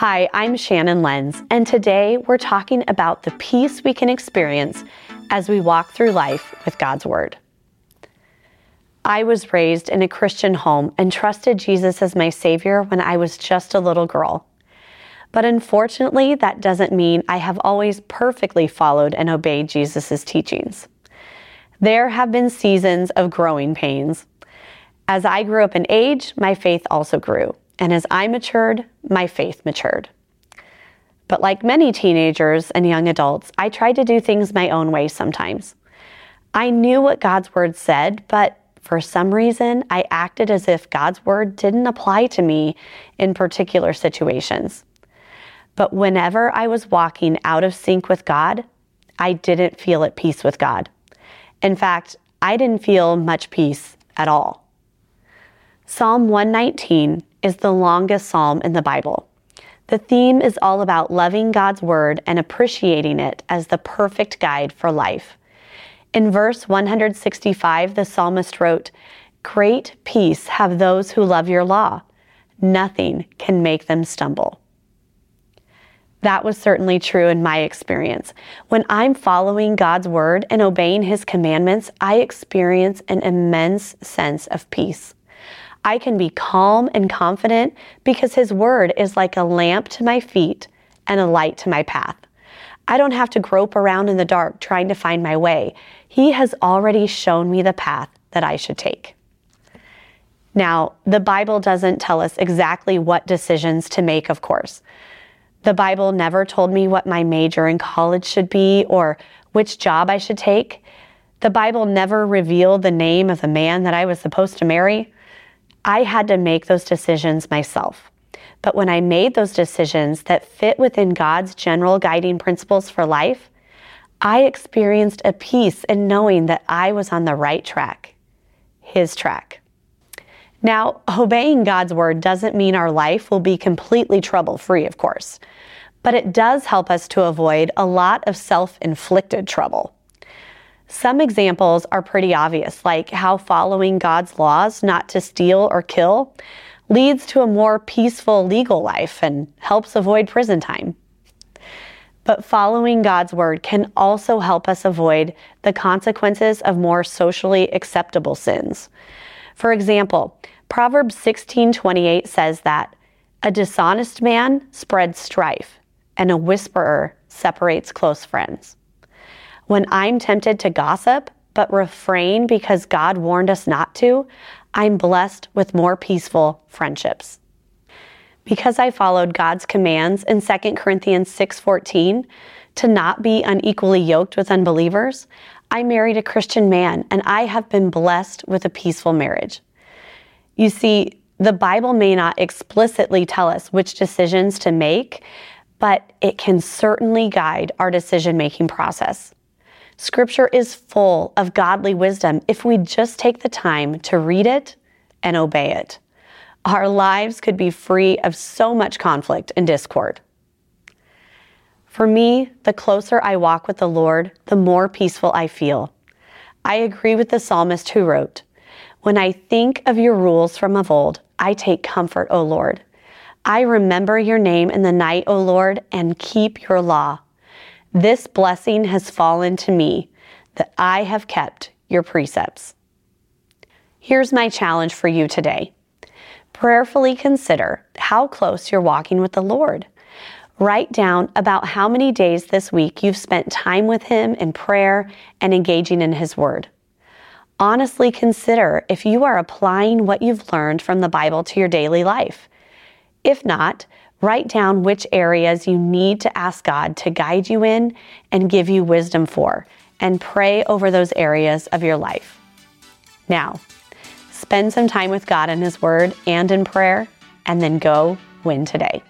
Hi, I'm Shannon Lenz, and today we're talking about the peace we can experience as we walk through life with God's Word. I was raised in a Christian home and trusted Jesus as my Savior when I was just a little girl. But unfortunately, that doesn't mean I have always perfectly followed and obeyed Jesus' teachings. There have been seasons of growing pains. As I grew up in age, my faith also grew. And as I matured, my faith matured. But like many teenagers and young adults, I tried to do things my own way sometimes. I knew what God's word said, but for some reason, I acted as if God's word didn't apply to me in particular situations. But whenever I was walking out of sync with God, I didn't feel at peace with God. In fact, I didn't feel much peace at all. Psalm 119 is the longest psalm in the Bible. The theme is all about loving God's word and appreciating it as the perfect guide for life. In verse 165, the psalmist wrote, Great peace have those who love your law. Nothing can make them stumble. That was certainly true in my experience. When I'm following God's word and obeying his commandments, I experience an immense sense of peace. I can be calm and confident because His Word is like a lamp to my feet and a light to my path. I don't have to grope around in the dark trying to find my way. He has already shown me the path that I should take. Now, the Bible doesn't tell us exactly what decisions to make, of course. The Bible never told me what my major in college should be or which job I should take. The Bible never revealed the name of the man that I was supposed to marry. I had to make those decisions myself. But when I made those decisions that fit within God's general guiding principles for life, I experienced a peace in knowing that I was on the right track, His track. Now, obeying God's word doesn't mean our life will be completely trouble free, of course, but it does help us to avoid a lot of self inflicted trouble. Some examples are pretty obvious, like how following God's laws not to steal or kill leads to a more peaceful legal life and helps avoid prison time. But following God's word can also help us avoid the consequences of more socially acceptable sins. For example, Proverbs 16:28 says that a dishonest man spreads strife and a whisperer separates close friends. When I'm tempted to gossip, but refrain because God warned us not to, I'm blessed with more peaceful friendships. Because I followed God's commands in 2 Corinthians 6:14 to not be unequally yoked with unbelievers, I married a Christian man and I have been blessed with a peaceful marriage. You see, the Bible may not explicitly tell us which decisions to make, but it can certainly guide our decision making process. Scripture is full of godly wisdom if we just take the time to read it and obey it. Our lives could be free of so much conflict and discord. For me, the closer I walk with the Lord, the more peaceful I feel. I agree with the psalmist who wrote, When I think of your rules from of old, I take comfort, O Lord. I remember your name in the night, O Lord, and keep your law. This blessing has fallen to me that I have kept your precepts. Here's my challenge for you today. Prayerfully consider how close you're walking with the Lord. Write down about how many days this week you've spent time with Him in prayer and engaging in His Word. Honestly consider if you are applying what you've learned from the Bible to your daily life. If not, Write down which areas you need to ask God to guide you in and give you wisdom for, and pray over those areas of your life. Now, spend some time with God in His Word and in prayer, and then go win today.